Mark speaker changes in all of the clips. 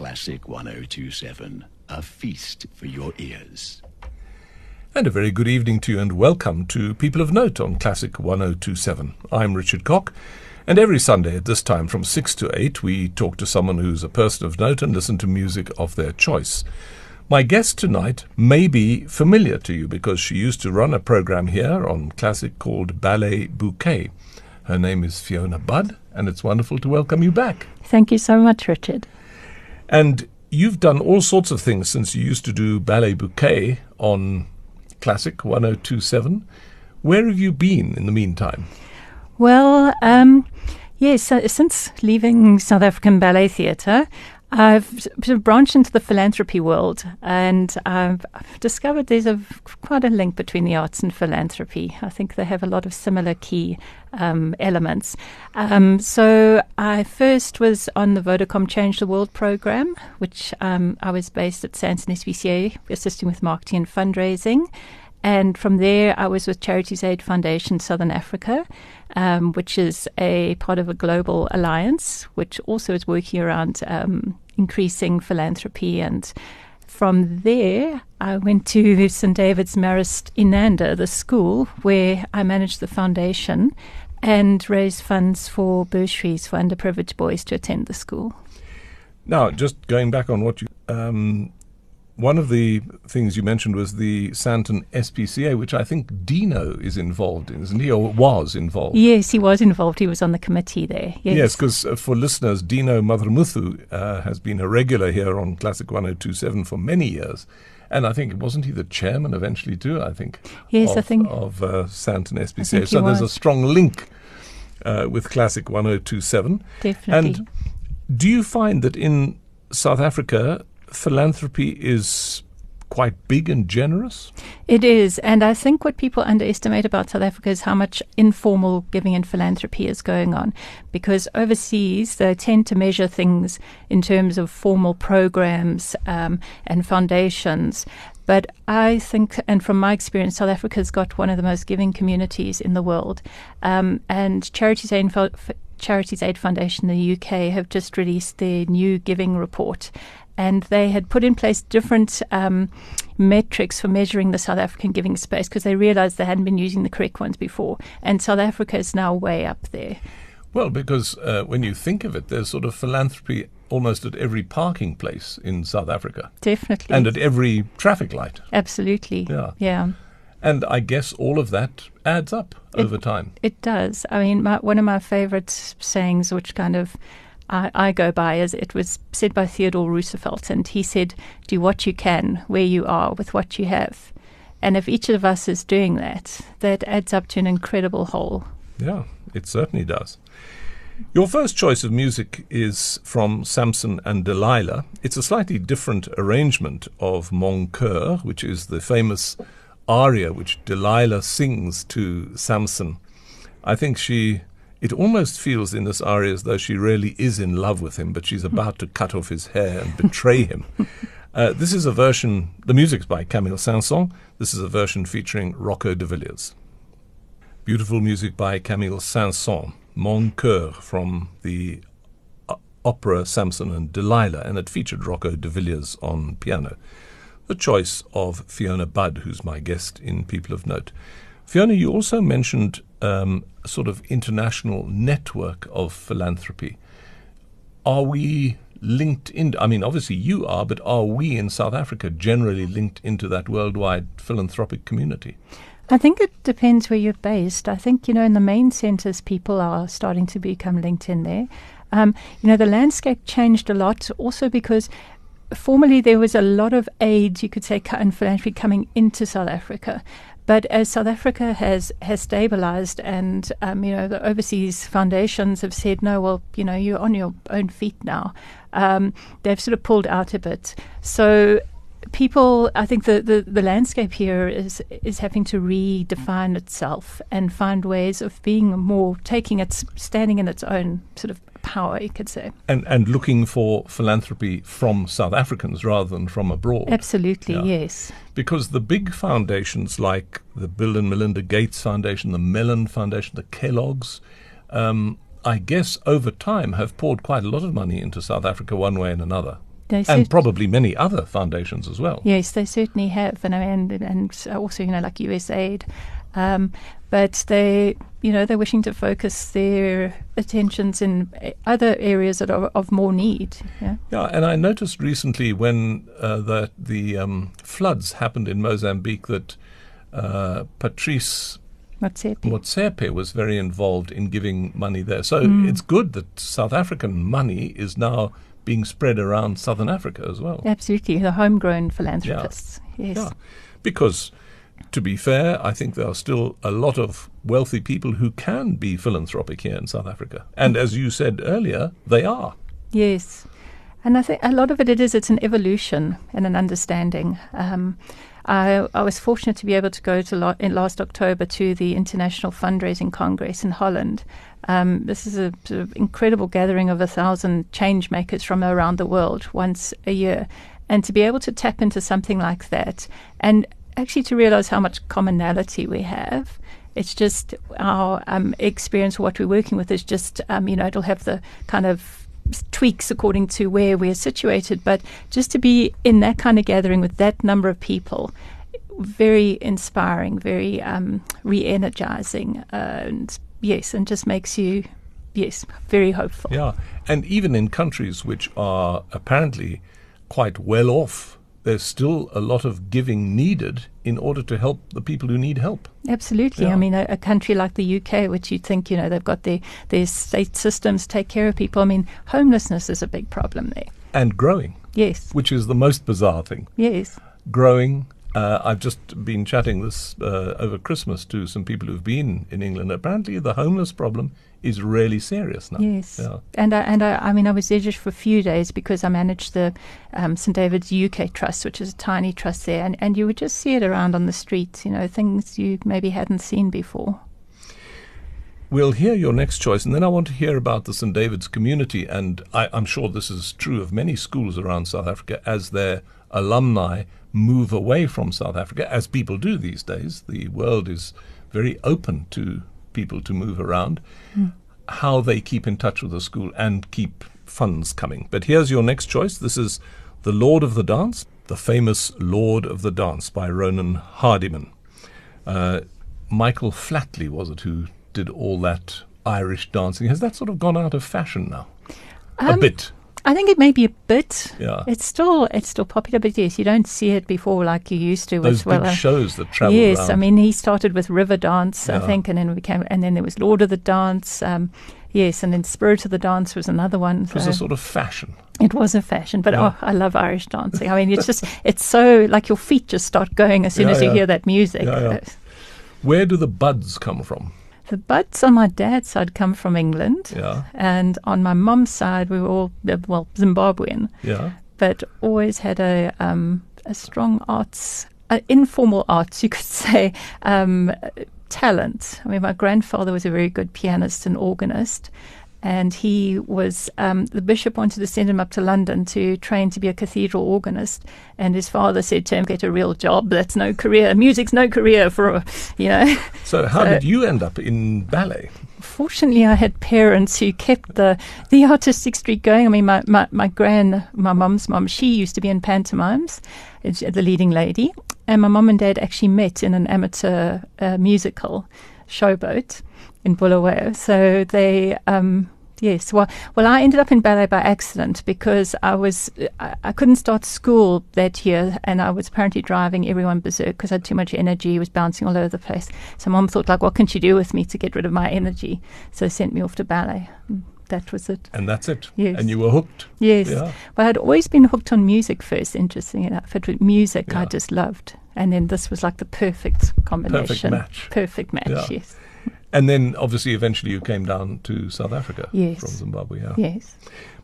Speaker 1: Classic 1027, a feast for your ears.
Speaker 2: And a very good evening to you, and welcome to People of Note on Classic 1027. I'm Richard Cock, and every Sunday at this time from 6 to 8, we talk to someone who's a person of note and listen to music of their choice. My guest tonight may be familiar to you because she used to run a program here on Classic called Ballet Bouquet. Her name is Fiona Budd, and it's wonderful to welcome you back.
Speaker 3: Thank you so much, Richard.
Speaker 2: And you've done all sorts of things since you used to do Ballet Bouquet on Classic 1027. Where have you been in the meantime?
Speaker 3: Well, um, yes, uh, since leaving South African Ballet Theatre, I've sort of branched into the philanthropy world, and I've discovered there's a quite a link between the arts and philanthropy. I think they have a lot of similar key um, elements. Um, so I first was on the Vodacom Change the World program, which um, I was based at Sandton SPCA, assisting with marketing and fundraising. And from there, I was with Charities Aid Foundation Southern Africa, um, which is a part of a global alliance, which also is working around um, increasing philanthropy. And from there, I went to St. David's Marist Inanda, the school, where I managed the foundation and raised funds for bursaries for underprivileged boys to attend the school.
Speaker 2: Now, just going back on what you um, one of the things you mentioned was the Sandton SPCA, which I think Dino is involved in, isn't he, or was involved?
Speaker 3: Yes, he was involved. He was on the committee there.
Speaker 2: Yes, because yes, uh, for listeners, Dino Madrumuthu uh, has been a regular here on Classic 1027 for many years. And I think, wasn't he the chairman eventually too, I think?
Speaker 3: Yes,
Speaker 2: of,
Speaker 3: I think.
Speaker 2: Of uh, Sandton SPCA. So there's a strong link uh, with Classic 1027.
Speaker 3: Definitely.
Speaker 2: And do you find that in South Africa, philanthropy is quite big and generous?
Speaker 3: It is. And I think what people underestimate about South Africa is how much informal giving and philanthropy is going on. Because overseas, they tend to measure things in terms of formal programs um, and foundations. But I think, and from my experience, South Africa's got one of the most giving communities in the world. Um, and Charities Aid, Charities Aid Foundation in the UK have just released their new giving report and they had put in place different um, metrics for measuring the South African giving space because they realized they hadn't been using the correct ones before. And South Africa is now way up there.
Speaker 2: Well, because uh, when you think of it, there's sort of philanthropy almost at every parking place in South Africa.
Speaker 3: Definitely.
Speaker 2: And at every traffic light.
Speaker 3: Absolutely.
Speaker 2: Yeah.
Speaker 3: Yeah.
Speaker 2: And I guess all of that adds up
Speaker 3: it,
Speaker 2: over time.
Speaker 3: It does. I mean, my, one of my favorite sayings, which kind of I, I go by as it was said by Theodore Roosevelt, and he said, Do what you can where you are with what you have. And if each of us is doing that, that adds up to an incredible whole.
Speaker 2: Yeah, it certainly does. Your first choice of music is from Samson and Delilah. It's a slightly different arrangement of Mon Coeur, which is the famous aria which Delilah sings to Samson. I think she it almost feels in this aria as though she really is in love with him, but she's about to cut off his hair and betray him. Uh, this is a version, the music's by Camille Saint-Saëns. This is a version featuring Rocco de Villiers. Beautiful music by Camille Saint-Saëns, Mon Coeur from the uh, opera Samson and Delilah, and it featured Rocco de Villiers on piano. The choice of Fiona Budd, who's my guest in People of Note. Fiona, you also mentioned um, a sort of international network of philanthropy. Are we linked in? I mean, obviously you are, but are we in South Africa generally linked into that worldwide philanthropic community?
Speaker 3: I think it depends where you're based. I think, you know, in the main centres, people are starting to become linked in there. Um, you know, the landscape changed a lot also because formerly there was a lot of aid, you could say, and philanthropy coming into South Africa. But as South Africa has has stabilized, and um, you know the overseas foundations have said, no, well, you know, you're on your own feet now. Um, they've sort of pulled out a bit. So people, I think the, the, the landscape here is is having to redefine itself and find ways of being more taking its standing in its own sort of power, you could say.
Speaker 2: And and looking for philanthropy from South Africans rather than from abroad.
Speaker 3: Absolutely, yeah. yes.
Speaker 2: Because the big foundations like the Bill and Melinda Gates Foundation, the Mellon Foundation, the Kellogg's, um, I guess over time have poured quite a lot of money into South Africa one way and another.
Speaker 3: They
Speaker 2: and probably many other foundations as well.
Speaker 3: Yes, they certainly have, and and and also you know like USAID, um, but they you know they're wishing to focus their attentions in other areas that are of more need. Yeah.
Speaker 2: Yeah, and I noticed recently when uh, the the um, floods happened in Mozambique that uh, Patrice
Speaker 3: Motsepe.
Speaker 2: Motsepe was very involved in giving money there. So
Speaker 3: Mm.
Speaker 2: it's good that South African money is now being spread around Southern Africa as well.
Speaker 3: Absolutely, the homegrown philanthropists. Yes.
Speaker 2: Yeah, because to be fair, I think there are still a lot of wealthy people who can be philanthropic here in South Africa, and as you said earlier, they are.
Speaker 3: Yes. And I think a lot of it, it is, it's an evolution and an understanding. Um, I, I was fortunate to be able to go to lo- last October to the International Fundraising Congress in Holland. Um, this is a sort of incredible gathering of a thousand change makers from around the world once a year. And to be able to tap into something like that and actually to realize how much commonality we have. It's just our um, experience, what we're working with is just, um, you know, it'll have the kind of tweaks according to where we're situated. But just to be in that kind of gathering with that number of people, very inspiring, very um, re energizing. and yes, and just makes you, yes, very hopeful.
Speaker 2: Yeah, and even in countries which are apparently quite well off, there's still a lot of giving needed in order to help the people who need help.
Speaker 3: Absolutely.
Speaker 2: Yeah.
Speaker 3: I mean, a, a country like the UK, which you'd think, you know, they've got their, their state systems take care of people. I mean, homelessness is a big problem there.
Speaker 2: And growing,
Speaker 3: Yes.
Speaker 2: which is the most bizarre thing.
Speaker 3: Yes.
Speaker 2: Growing. Uh, I've just been chatting this uh, over Christmas to some people who've been in England. Apparently, the homeless problem is really serious now.
Speaker 3: Yes,
Speaker 2: Yeah.
Speaker 3: and I, and I, I mean I was there just for a few days because I managed the um, St David's UK Trust, which is a tiny trust there, and, and you would just see it around on the streets, you know, things you maybe hadn't seen before.
Speaker 2: We'll hear your next choice, and then I want to hear about the St. David's community. And I, I'm sure this is true of many schools around South Africa as their alumni move away from South Africa, as people do these days. The world is very open to people to move around. How they keep in touch with the school and keep funds coming. But here's your next choice. This is The Lord of the Dance, the famous Lord of the Dance by Ronan Hardiman. Uh, Michael Flatley was it who did all that Irish dancing? Has that sort of gone out of fashion now? a
Speaker 3: Um,
Speaker 2: bit.
Speaker 3: I think it may be a bit.
Speaker 2: Yeah.
Speaker 3: It's still it's still popular, but yes, you don't see it before like you used to.
Speaker 2: Those
Speaker 3: well,
Speaker 2: big
Speaker 3: uh,
Speaker 2: shows that travel
Speaker 3: Yes,
Speaker 2: around.
Speaker 3: I mean he started with River Dance, I think, and then became, and then there was Lord of the Dance. Um, yes, and then Spirit of the Dance was another one.
Speaker 2: it was
Speaker 3: so-
Speaker 2: a sort of fashion.
Speaker 3: It was a fashion, but
Speaker 2: Yeah.
Speaker 3: oh, I love Irish dancing. I mean, it's just, it's so, like your feet just start going as soon
Speaker 2: Yeah,
Speaker 3: as you hear that music.
Speaker 2: Yeah, yeah. Where do the Budds come from?
Speaker 3: The Budds on my dad's side come from England,
Speaker 2: Yeah,
Speaker 3: and on my mum's side, we were all, well, Zimbabwean,
Speaker 2: yeah.
Speaker 3: but always had a, um, a strong arts, uh, informal arts, you could say, um, talent. I mean, my grandfather was a very good pianist and organist. And he was, um, the bishop wanted to send him up to London to train to be a cathedral organist. And his father said to him, Get a real job. That's no career. Music's no career for, a, you know.
Speaker 2: So how
Speaker 3: So-
Speaker 2: did you end up in ballet?
Speaker 3: Fortunately, I had parents who kept the, the artistic streak going. I mean, my, my, my gran, my mum's mum, she used to be in pantomimes, the leading lady. And my mum and dad actually met in an amateur uh, musical, Showboat, in Bulawayo. So they, um, yes, well, well, I ended up in ballet by accident because I was, I, I couldn't start school that year and I was apparently driving everyone berserk because I had too much energy, was bouncing all over the place. So mom thought, like, what can she do with me to get rid of my energy? So sent me off to ballet. Mm, That was it.
Speaker 2: And that's it.
Speaker 3: Yes.
Speaker 2: And you were hooked.
Speaker 3: Yes.
Speaker 2: Yeah.
Speaker 3: Well, I'd always been hooked on music first, interesting enough. It was music I just loved. And then this was like the perfect combination.
Speaker 2: Perfect match.
Speaker 3: Perfect match,
Speaker 2: Yeah.
Speaker 3: yes.
Speaker 2: And then obviously eventually you came down to South Africa
Speaker 3: Yes.
Speaker 2: from Zimbabwe. Yeah.
Speaker 3: Yes.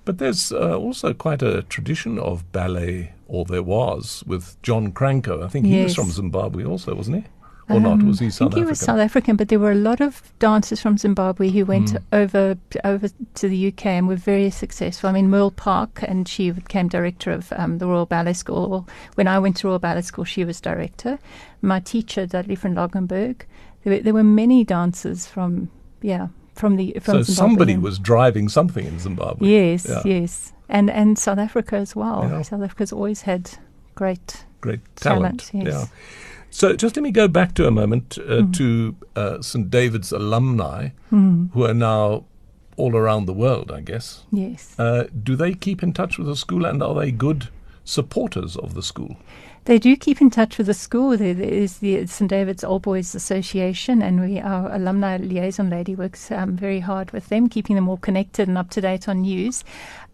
Speaker 2: But there's uh, also quite a tradition of ballet, or there was, with John Cranko. I think he was from Zimbabwe also, wasn't he? Or not?
Speaker 3: Um,
Speaker 2: Was he
Speaker 3: I
Speaker 2: South
Speaker 3: think he
Speaker 2: African?
Speaker 3: was South African, but there were a lot of dancers from Zimbabwe who went
Speaker 2: Hmm.
Speaker 3: over over to the UK and were very successful. I mean, Merle Park, and she became director of um, the Royal Ballet School. When I went to Royal Ballet School, she was director. My teacher, Dudley von Loggenburg. There were, there were many dancers from yeah from the from
Speaker 2: so
Speaker 3: Zimbabwe.
Speaker 2: somebody
Speaker 3: and-
Speaker 2: was driving something in Zimbabwe.
Speaker 3: Yes,
Speaker 2: Yeah.
Speaker 3: yes. and and South Africa as well.
Speaker 2: Yeah.
Speaker 3: South Africa's always had great.
Speaker 2: Great talent.
Speaker 3: Talent, yes.
Speaker 2: Yeah. So just let me go back to a moment uh,
Speaker 3: Mm.
Speaker 2: to uh, St. David's alumni
Speaker 3: Mm.
Speaker 2: who are now all around the world, I guess.
Speaker 3: Yes.
Speaker 2: Uh, do they keep in touch with the school and are they good supporters of the school?
Speaker 3: They do keep in touch with the school. There, is the St David's Old Boys Association, and we our alumni liaison lady works um, very hard with them, keeping them all connected and up to date on news.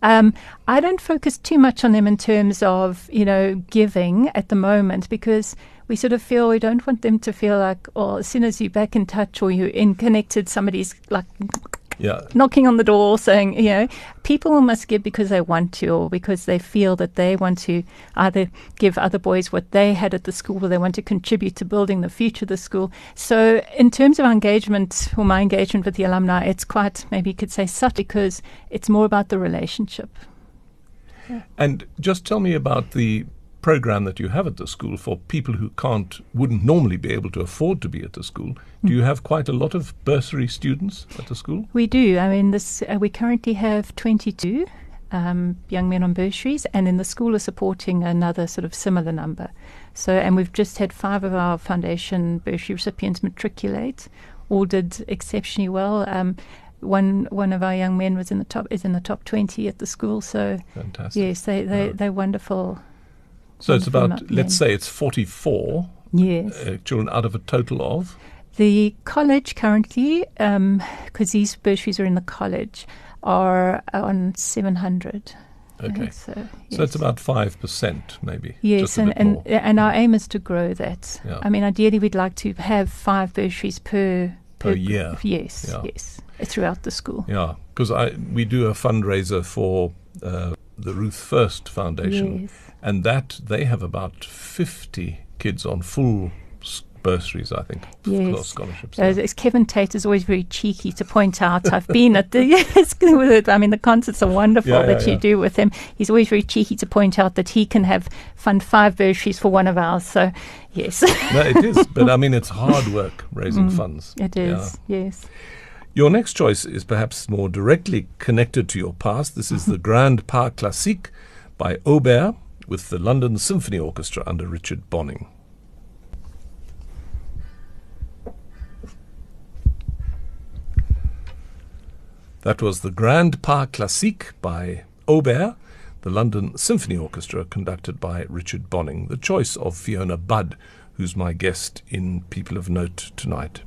Speaker 3: Um, I don't focus too much on them in terms of you know giving at the moment because we sort of feel we don't want them to feel like, oh, as soon as you're back in touch or you're in connected, somebody's like
Speaker 2: Yeah.
Speaker 3: knocking on the door saying, you know, people must give because they want to or because they feel that they want to either give other boys what they had at the school or they want to contribute to building the future of the school. So, in terms of our engagement or my engagement with the alumni, it's quite, maybe you could say, subtle because it's more about the relationship.
Speaker 2: And just tell me about the program that you have at the school for people who can't wouldn't normally be able to afford to be at the school. Do you have quite a lot of bursary students at the school?
Speaker 3: We do. I mean, this uh, we currently have 22 um, young men on bursaries, and then the school is supporting another sort of similar number. So, and we've just had five of our foundation bursary recipients matriculate. All did exceptionally well. Um, one one of our young men was in the top is in the top 20 at the school. So,
Speaker 2: Fantastic.
Speaker 3: yes, they they
Speaker 2: Yeah.
Speaker 3: they're wonderful.
Speaker 2: So it's about let's say it's 44
Speaker 3: Yes.
Speaker 2: uh, children out of a total of
Speaker 3: The college currently, because these bursaries are in the college, are on 700.
Speaker 2: Okay.
Speaker 3: So,
Speaker 2: So it's about 5% maybe.
Speaker 3: Yes, and, and
Speaker 2: more.
Speaker 3: and our aim is to grow that.
Speaker 2: Yeah.
Speaker 3: I mean, ideally, we'd like to have five bursaries per
Speaker 2: Per year.
Speaker 3: Yes,
Speaker 2: Yeah.
Speaker 3: yes, throughout the school.
Speaker 2: Yeah, because I we do a fundraiser for uh, the Ruth First Foundation,
Speaker 3: Yes.
Speaker 2: And that they have about fifty kids on full bursaries, I think,
Speaker 3: Yes.
Speaker 2: scholarships.
Speaker 3: Uh. Kevin Tate is always very cheeky to point out. I've been at the yes. I mean the concerts are wonderful
Speaker 2: Yeah,
Speaker 3: that
Speaker 2: yeah,
Speaker 3: you do with him. He's always very cheeky to point out that he can have fund five bursaries for one of ours. So yes,
Speaker 2: no, it is, but I mean it's hard work raising
Speaker 3: Mm,
Speaker 2: funds.
Speaker 3: It is. Yes.
Speaker 2: Your next choice is perhaps more directly connected to your past. This is the Grand Pas Classique by Auber with the London Symphony Orchestra under Richard Bonynge. That was the Grand Pas Classique by Auber, the London Symphony Orchestra conducted by Richard Bonynge, the choice of Fiona Budd, who's my guest in People of Note tonight.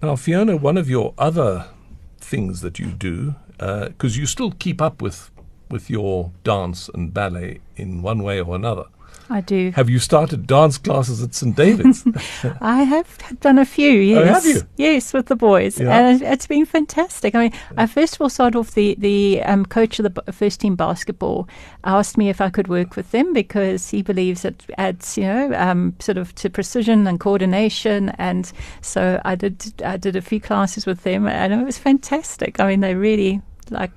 Speaker 2: Now, Fiona, one of your other things that you do, uh, because you still keep up with with your dance and ballet in one way or another.
Speaker 3: I do.
Speaker 2: Have you started dance classes at St David's?
Speaker 3: I have done a few, yes.
Speaker 2: Oh, have you?
Speaker 3: Yes, with the boys.
Speaker 2: Yeah.
Speaker 3: And it- it's been fantastic. I mean, I first of all started off the, the um, coach of the first team basketball asked me if I could work with them because he believes it adds, you know, um, sort of to precision and coordination. And so I did, I did a few classes with them and it was fantastic. I mean, they really, like,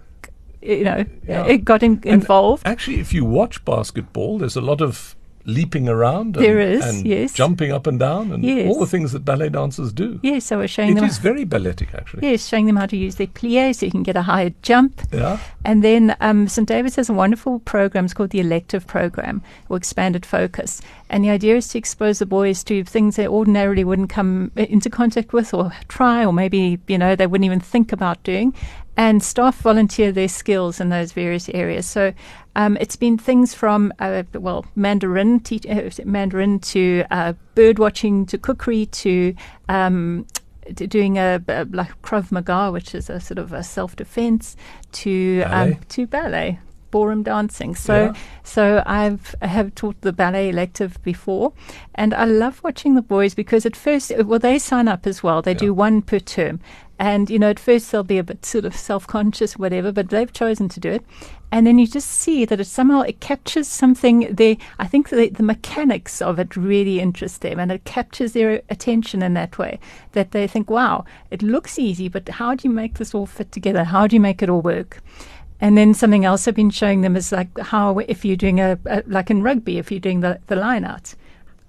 Speaker 3: you know,
Speaker 2: Yeah.
Speaker 3: it got in, involved.
Speaker 2: Actually, if you watch basketball, there's a lot of leaping around and,
Speaker 3: There is,
Speaker 2: and
Speaker 3: yes.
Speaker 2: jumping up and down and
Speaker 3: Yes.
Speaker 2: all the things that ballet dancers do.
Speaker 3: Yes, I was showing
Speaker 2: It
Speaker 3: them.
Speaker 2: is very balletic, actually.
Speaker 3: Yes, showing them how to use their plie so you can get a higher jump.
Speaker 2: Yeah.
Speaker 3: And then um, St. David's has a wonderful program. It's called the Elective Program or Expanded Focus. And the idea is to expose the boys to things they ordinarily wouldn't come into contact with or try, or maybe, you know, they wouldn't even think about doing. And staff volunteer their skills in those various areas. So um, it's been things from, uh, well, Mandarin, teach, uh, Mandarin to uh, bird watching to cookery to um, d- doing a, a like Krav Maga, which is a sort of a self defense, to
Speaker 2: Ballet?
Speaker 3: um, to ballet, ballroom dancing. So
Speaker 2: Yeah.
Speaker 3: so I've I have taught the ballet elective before, and I love watching the boys because at first, well, they sign up as well. They
Speaker 2: Yeah.
Speaker 3: do one per term, and you know at first they'll be a bit sort of self conscious, whatever, but they've chosen to do it. And then you just see that it somehow it captures something. They, I think the, the mechanics of it really interest them, and it captures their attention in that way that they think, "Wow, it looks easy, but how do you make this all fit together? How do you make it all work?" And then something else I've been showing them is like how if you're doing a, a like in rugby, if you're doing the the line out,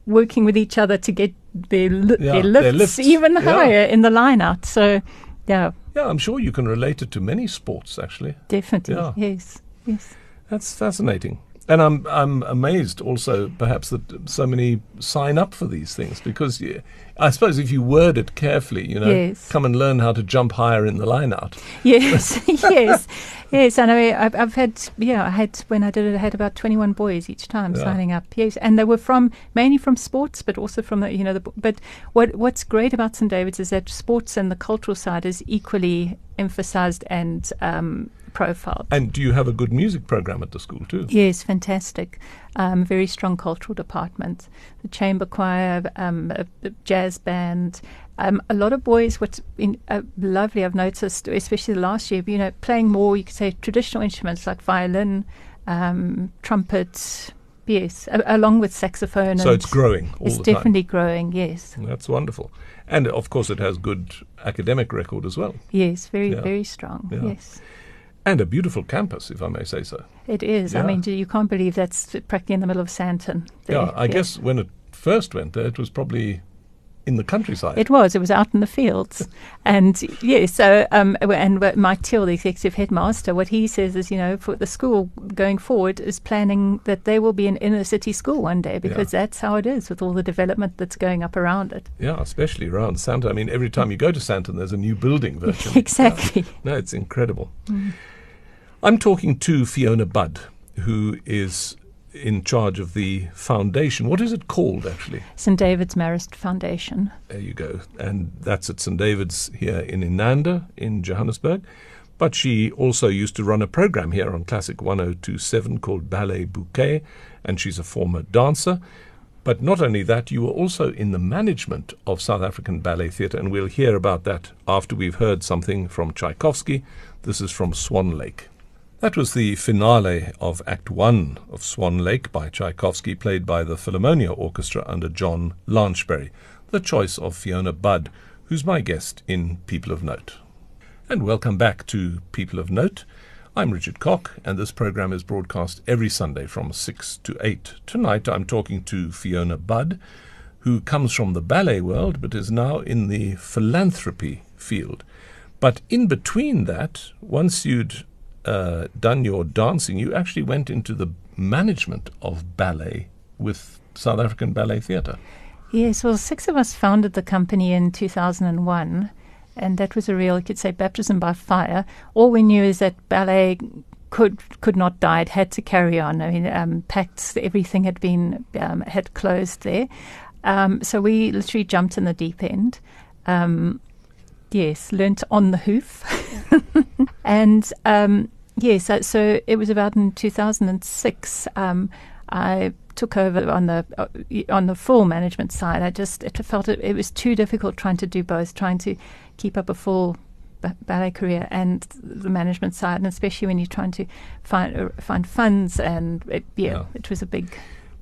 Speaker 3: working with each other to get their li-
Speaker 2: Yeah,
Speaker 3: their,
Speaker 2: their
Speaker 3: lifts
Speaker 2: lifts.
Speaker 3: even
Speaker 2: Yeah.
Speaker 3: higher in the line out. So, yeah,
Speaker 2: Yeah, I'm sure you can relate it to many sports, actually.
Speaker 3: definitely,
Speaker 2: Yeah.
Speaker 3: yes. Yes.
Speaker 2: That's fascinating. And I'm I'm amazed also perhaps that so many sign up for these things because yeah, I suppose if you word it carefully, you know,
Speaker 3: Yes.
Speaker 2: come and learn how to jump higher in the line out.
Speaker 3: Yes, yes, yes. And I mean, I've, I've had, yeah, I had when I did it, I had about twenty-one boys each time
Speaker 2: Yeah.
Speaker 3: signing up. Yes, and they were from mainly from sports, but also from the, you know, the. But what what's great about St David's is that sports and the cultural side is equally emphasized and um, profiled.
Speaker 2: And do you have a good music program at the school too?
Speaker 3: Yes, fantastic. Um, very strong cultural department. The chamber choir, um, a, a jazz band. Um, a lot of boys, what's been uh, lovely, I've noticed, especially the last year, you know, playing more, you could say, traditional instruments like violin, um, trumpet, yes, a- along with saxophone.
Speaker 2: So it's growing all
Speaker 3: It's
Speaker 2: the time.
Speaker 3: definitely growing, yes.
Speaker 2: That's wonderful. And of course it has good academic record as well.
Speaker 3: Yes, very,
Speaker 2: Yeah.
Speaker 3: very strong.
Speaker 2: Yeah.
Speaker 3: Yes.
Speaker 2: And a beautiful campus, if I may say so.
Speaker 3: It is.
Speaker 2: Yeah.
Speaker 3: I mean, you can't believe that's practically in the middle of Sandton. there.
Speaker 2: yeah, I guess when it first went there it was probably in the countryside.
Speaker 3: It was. It was out in the fields, and yeah. So, um, and Mike Till, the executive headmaster, what he says is, you know, for the school going forward is planning that they will be an inner city school one day because that's how it is with all the development that's going up around it.
Speaker 2: yeah, especially around Sandton. I mean, every time you go to Sandton, there's a new building virtually.
Speaker 3: exactly.
Speaker 2: No, it's incredible. I'm talking to Fiona Budd, who is in charge of the foundation. What is it called, actually?
Speaker 3: St David's Marist Foundation.
Speaker 2: There you go. And that's at St. David's here in Inanda in Johannesburg. But she also used to run a program here on Classic 1027 called Ballet Bouquet, and she's a former dancer. But not only that, you were also in the management of South African Ballet Theatre, and we'll hear about that after we've heard something from Tchaikovsky. This is from Swan Lake. That was the finale of Act One of Swan Lake by Tchaikovsky, played by the Philharmonia Orchestra under John Lanchbery, the choice of Fiona Budd, who's my guest in People of Note. And welcome back to People of Note. I'm Richard Cock, and this program is broadcast every Sunday from 6 to 8. Tonight I'm talking to Fiona Budd, who comes from the ballet world but is now in the philanthropy field. But in between that, once you'd uh, done your dancing, you actually went into the management of ballet with South African Ballet Theatre.
Speaker 3: Yes, well, six of us founded the company in 2001, and that was a real, you could say, baptism by fire. All we knew is that ballet could could not die; it had to carry on. I mean, um, pacts, everything had been um, had closed there, um, so we literally jumped in the deep end. Um, yes, learnt on the hoof, and um, yes, so, so it was about in 2006. Um, I took over on the uh, on the full management side. I just it felt it, it was too difficult trying to do both, trying to keep up a full ba- ballet career and the management side, and especially when you're trying to find uh, find funds and it, yeah,
Speaker 2: Yeah.
Speaker 3: it was a big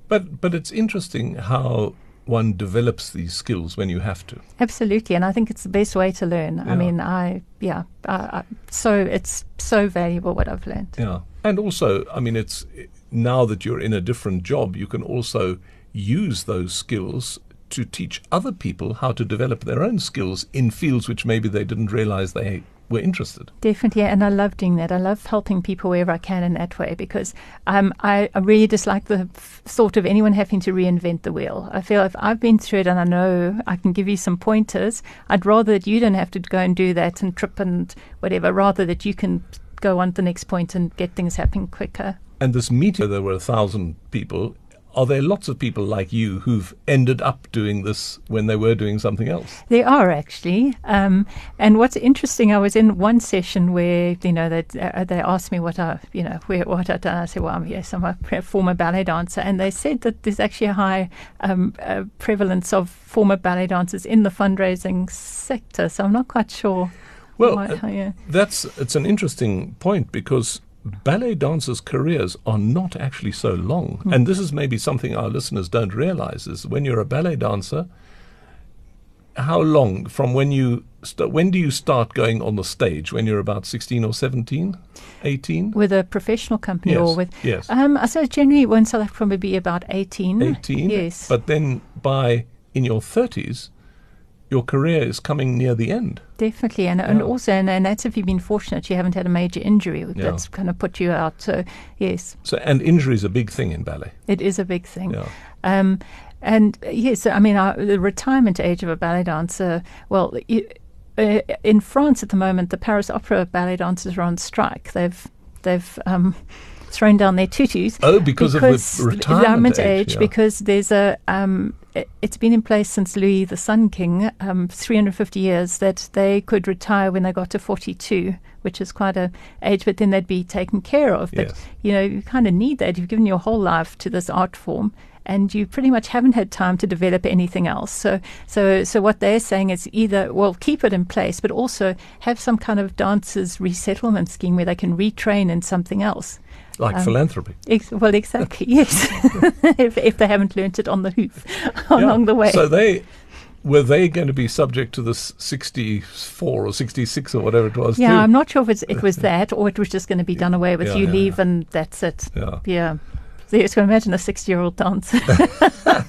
Speaker 2: But but it's interesting how one develops these skills when you have to.
Speaker 3: absolutely, and I think it's the best way to learn.
Speaker 2: Yeah.
Speaker 3: I mean, I yeah, I, I, so it's so valuable what I've learned.
Speaker 2: Yeah. And also, I mean, it's now that you're in a different job, you can also use those skills to teach other people how to develop their own skills in fields which maybe they didn't realize they were interested.
Speaker 3: Definitely, and I love doing that. I love helping people wherever I can in that way because um, I, I really dislike the f- thought of anyone having to reinvent the wheel. I feel if I've been through it and I know I can give you some pointers, I'd rather that you don't have to go and do that and trip and whatever, rather that you can go on to the next point and get things happening quicker.
Speaker 2: And this meeting, there were a thousand people. Are there lots of people like you who've ended up doing this when they were doing something else?
Speaker 3: They are actually, um, and what's interesting, I was in one session where you know they uh, they asked me what I you know where, what I'd done. I said, well, I'm, yes, I'm a pre- former ballet dancer, and they said that there's actually a high um, uh, prevalence of former ballet dancers in the fundraising sector. So I'm not quite sure.
Speaker 2: Well, uh,
Speaker 3: yeah.
Speaker 2: That's it's an interesting point because ballet dancers' careers are not actually so long, and this is maybe something our listeners don't realize: is when you're a ballet dancer, how long from when you st- when do you start going on the stage? When you're about sixteen or 17, 18?
Speaker 3: with a professional company or with
Speaker 2: yes.
Speaker 3: um, I suppose generally one South Africa would be about 18.
Speaker 2: 18.
Speaker 3: Yes.
Speaker 2: But then by in your thirties, your career is coming near the end.
Speaker 3: Definitely, and and also, and, and that's if you've been fortunate, you haven't had a major injury that's kind of put you out. So yes,
Speaker 2: So, and injury is a big thing in ballet.
Speaker 3: it is a big thing.
Speaker 2: Yeah.
Speaker 3: Um, and yes, I mean, uh, the retirement age of a ballet dancer, well, uh, in France at the moment, the Paris Opera ballet dancers are on strike. They've they've um, thrown down their tutus.
Speaker 2: Oh, because of the retirement age,
Speaker 3: age.
Speaker 2: yeah.
Speaker 3: Because there's a um, it- it's been in place since Louis the Sun King, um, 350 years, that they could retire when they got to 42, which is quite a age, but then they'd be taken care of. But
Speaker 2: Yes.
Speaker 3: you know, you kind of need that. You've given your whole life to this art form, and you pretty much haven't had time to develop anything else. So, so, so what they're saying is either well, keep it in place, but also have some kind of dancers resettlement scheme where they can retrain in something else.
Speaker 2: Like
Speaker 3: Um,
Speaker 2: philanthropy.
Speaker 3: Ex- well, exactly, yes. if, if they haven't learnt it on the hoof along
Speaker 2: Yeah.
Speaker 3: the way.
Speaker 2: So they were they going to be subject to this 64 or 66 or whatever it was?
Speaker 3: yeah,
Speaker 2: too?
Speaker 3: I'm not sure if it's, it was that or it was just going to be done away with.
Speaker 2: Yeah,
Speaker 3: you
Speaker 2: yeah,
Speaker 3: leave
Speaker 2: yeah.
Speaker 3: and that's it.
Speaker 2: Yeah.
Speaker 3: Yeah. So you can imagine a 60 year old dancer.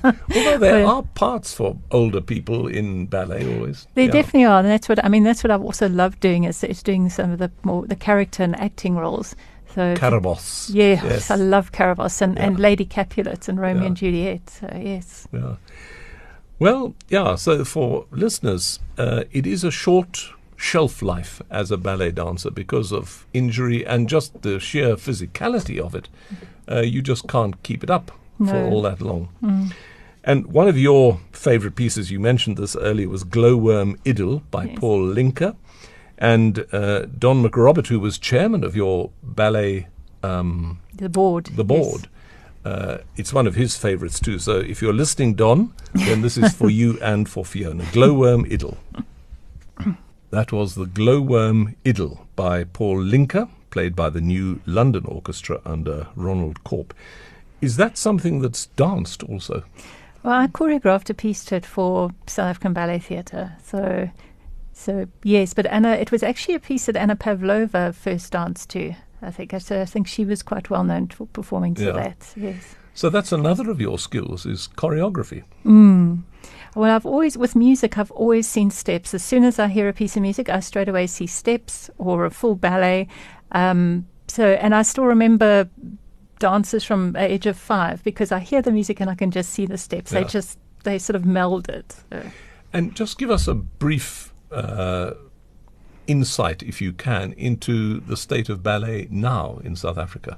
Speaker 2: Although there
Speaker 3: Well-
Speaker 2: are parts for older people in ballet always.
Speaker 3: They definitely are, and that's what I mean. That's what I've also loved doing is, is doing some of the more the character and acting roles. So
Speaker 2: Carabosse.
Speaker 3: yeah,
Speaker 2: Yes.
Speaker 3: I love Carabosse and, and Lady Capulet and Romeo
Speaker 2: Yeah.
Speaker 3: and Juliet. So yes,
Speaker 2: Yeah. Well, yeah, so for listeners, uh, it is a short shelf life as a ballet dancer because of injury and just the sheer physicality of it. Uh, you just can't keep it up for all that long. And one of your favorite pieces, you mentioned this earlier, was Glowworm Idyll by
Speaker 3: Yes.
Speaker 2: Paul Lincke. And uh, Don McRobert, who was chairman of your ballet um,
Speaker 3: the board.
Speaker 2: the
Speaker 3: yes.
Speaker 2: board. Uh, it's one of his favorites too. So if you're listening, Don, then this is for you and for Fiona. Glowworm Idyll. That was the Glowworm Idyll by Paul Lincke, played by the new London Orchestra under Ronald Corp. Is that something that's danced also?
Speaker 3: Well, I choreographed a piece to it for South African Ballet Theatre. So, so yes, but Anna, it was actually a piece that Anna Pavlova first danced to. I think so. I think she was quite well known for performing to
Speaker 2: Yeah.
Speaker 3: that. Yes.
Speaker 2: So that's another of your skills is choreography.
Speaker 3: Mm. Well, I've always with music, I've always seen steps. As soon as I hear a piece of music, I straight away see steps or a full ballet. Um, so, and I still remember dances from the age of five because I hear the music and I can just see the steps.
Speaker 2: Yeah.
Speaker 3: They just they sort of meld it. So.
Speaker 2: And just give us a brief uh, insight, if you can, into the state of ballet now in South Africa.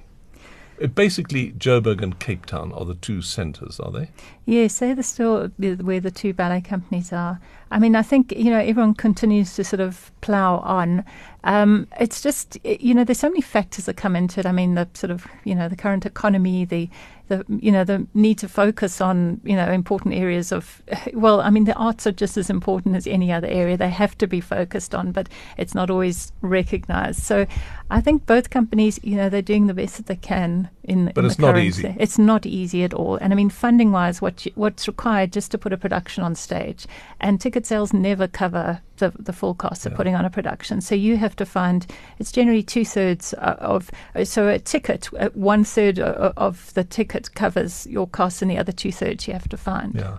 Speaker 2: Uh, basically, Joburg and Cape Town are the two centres, are they?
Speaker 3: Yes, they're the still where the two ballet companies are. I mean, I think you know everyone continues to sort of plough on. Um, it's just you know there's so many factors that come into it. I mean, the sort of you know the current economy, the the you know the need to focus on you know important areas of well, I mean the arts are just as important as any other area. They have to be focused on, but it's not always recognised. So I think both companies, you know, they're doing the best that they can in.
Speaker 2: But
Speaker 3: in
Speaker 2: it's
Speaker 3: the
Speaker 2: not easy.
Speaker 3: it's not easy at all. And I mean, funding wise, what you, what's required just to put a production on stage, and ticket sales never cover the, the full cost of
Speaker 2: Yeah.
Speaker 3: putting on a production. So you have to find it's generally two thirds of uh, so a ticket, uh, one third of the ticket covers your costs, and the other two thirds you have to find.
Speaker 2: Yeah.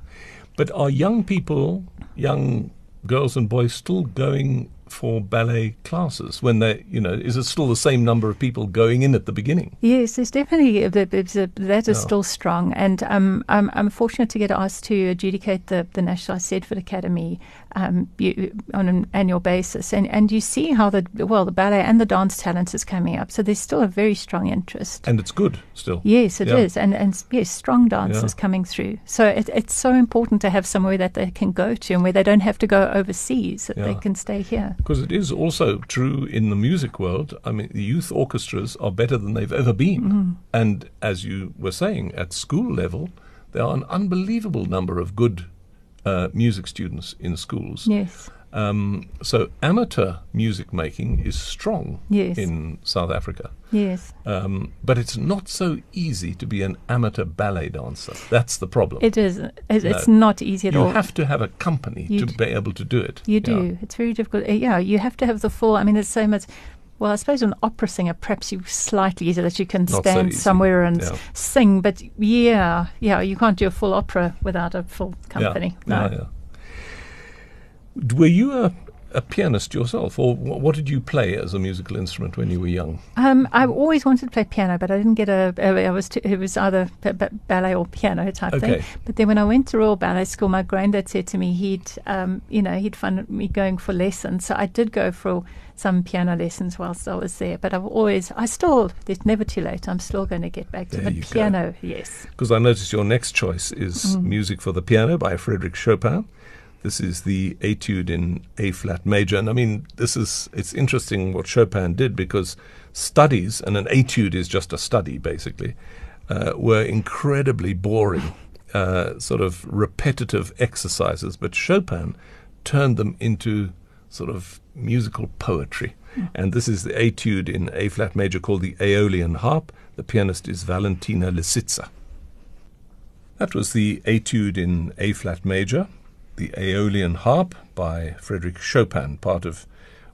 Speaker 2: But are young people, young girls and boys, still going for ballet classes when they, you know, is it still the same number of people going in at the beginning?
Speaker 3: Yes, there's definitely a, there's a, that is
Speaker 2: Yeah.
Speaker 3: still strong, and um, I'm I'm fortunate to get asked to adjudicate the the National Sedford Academy um, you, on an annual basis, and and you see how the well the ballet and the dance talent is coming up. So there's still a very strong interest.
Speaker 2: And it's good still.
Speaker 3: Yes, it is,
Speaker 2: Yeah.
Speaker 3: and and yes, strong dancers
Speaker 2: Yeah.
Speaker 3: coming through. So it, it's so important to have somewhere that they can go to, and where they don't have to go overseas, that they can stay here.
Speaker 2: Because it is also true in the music world. I mean, the youth orchestras are better than they've ever been.
Speaker 3: Mm-hmm.
Speaker 2: And as you were saying, at school level, there are an unbelievable number of good uh, music students in schools.
Speaker 3: Yes,
Speaker 2: Um, so amateur music making is strong
Speaker 3: Yes.
Speaker 2: in South Africa.
Speaker 3: yes.
Speaker 2: Um, but it's not so easy to be an amateur ballet dancer. That's the problem.
Speaker 3: It is. It, It's
Speaker 2: No.
Speaker 3: not easy at
Speaker 2: you
Speaker 3: all.
Speaker 2: You have to have a company
Speaker 3: You
Speaker 2: to
Speaker 3: d-
Speaker 2: be able to do it.
Speaker 3: You
Speaker 2: Yeah.
Speaker 3: do. It's very difficult. Yeah, you have to have the full. I mean, there's so as. Well, I suppose an opera singer, perhaps you slightly easier that you can
Speaker 2: Not
Speaker 3: stand
Speaker 2: easy.
Speaker 3: somewhere and
Speaker 2: Yeah.
Speaker 3: sing, but yeah, yeah, you can't do a full opera without a full company.
Speaker 2: Yeah,
Speaker 3: no.
Speaker 2: yeah. Were you a, a pianist yourself, or what did you play as a musical instrument when you were young?
Speaker 3: Um, I always wanted to play piano, but I didn't get a. I was too, it was either b- b- ballet or piano type
Speaker 2: Okay.
Speaker 3: thing. But then when I went to Royal Ballet School, my granddad said to me he'd, um, you know, he'd fund me going for lessons. So I did go for some piano lessons whilst I was there. But I've always, I still, it's never too late. I'm still going to get back to
Speaker 2: There
Speaker 3: the
Speaker 2: you go.
Speaker 3: piano. Yes.
Speaker 2: Because I noticed your next choice is music for the piano by Frédéric Chopin. This is the Etude in A flat major, and I mean, this is it's interesting what Chopin did because studies, and an etude is just a study basically, uh, were incredibly boring, uh, sort of repetitive exercises. But Chopin turned them into sort of musical poetry. And this is the etude in A flat major called the Aeolian Harp. The pianist is Valentina Lisitsa. That was the Etude in A flat major, the Aeolian Harp by Frédéric Chopin, part of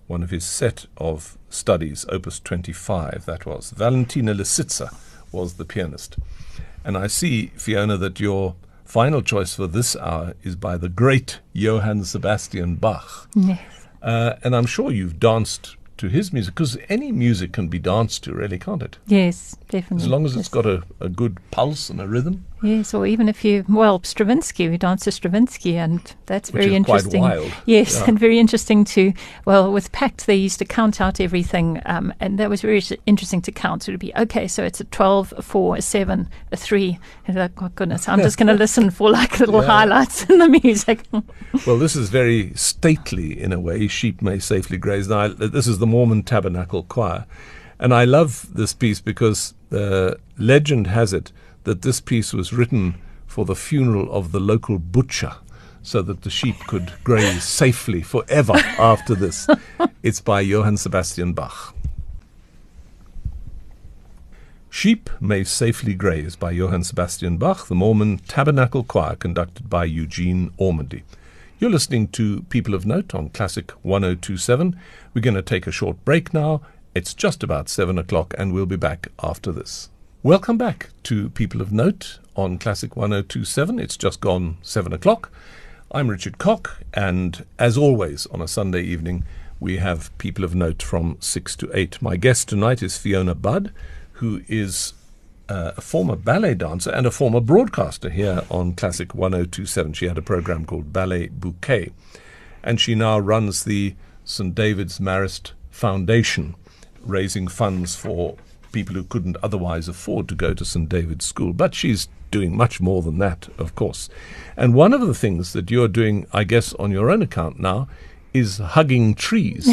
Speaker 2: one of his set of studies, Opus 25. That was Valentina Lisitsa was the pianist. And I see, Fiona, that your final choice for this hour is by the great Johann Sebastian Bach.
Speaker 3: Yes.
Speaker 2: Uh, and I'm sure you've danced to his music, because any music can be danced to, really, can't it?
Speaker 3: Yes, definitely.
Speaker 2: As long as
Speaker 3: Yes.
Speaker 2: it's got a, a good pulse and a rhythm.
Speaker 3: Yes, or even if you, well, Stravinsky, we dance to Stravinsky, and that's
Speaker 2: Which
Speaker 3: very interesting.
Speaker 2: wild.
Speaker 3: Yes,
Speaker 2: Yeah.
Speaker 3: and very interesting to, well, with Pact, they used to count out everything, um, and that was very interesting to count. So it would be, okay, so it's a 12, a 4, a 7, a 3. And like, oh, goodness, I'm just going to listen for like little
Speaker 2: Yeah.
Speaker 3: highlights in the music.
Speaker 2: Well, this is very stately in a way. Sheep may safely graze. Now, this is the Mormon Tabernacle Choir. And I love this piece because uh, legend has it that this piece was written for the funeral of the local butcher so that the sheep could graze safely forever after this. It's by Johann Sebastian Bach. Sheep May Safely Graze by Johann Sebastian Bach, the Mormon Tabernacle Choir, conducted by Eugene Ormandy. You're listening to People of Note on Classic 1027. We're going to take a short break now. It's just about 7 o'clock, and we'll be back after this. Welcome back to People of Note on Classic 1027. It's just gone 7 o'clock. I'm Richard Cock, and as always on a Sunday evening, we have People of Note from 6 to 8. My guest tonight is Fiona Budd, who is uh, a former ballet dancer and a former broadcaster here on Classic 1027. She had a program called Ballet Bouquet, and she now runs the St. David's Marist Foundation, raising funds for people who couldn't otherwise afford to go to St. David's School. But she's doing much more than that, of course. And one of the things that you're doing, I guess, on your own account now, is hugging trees.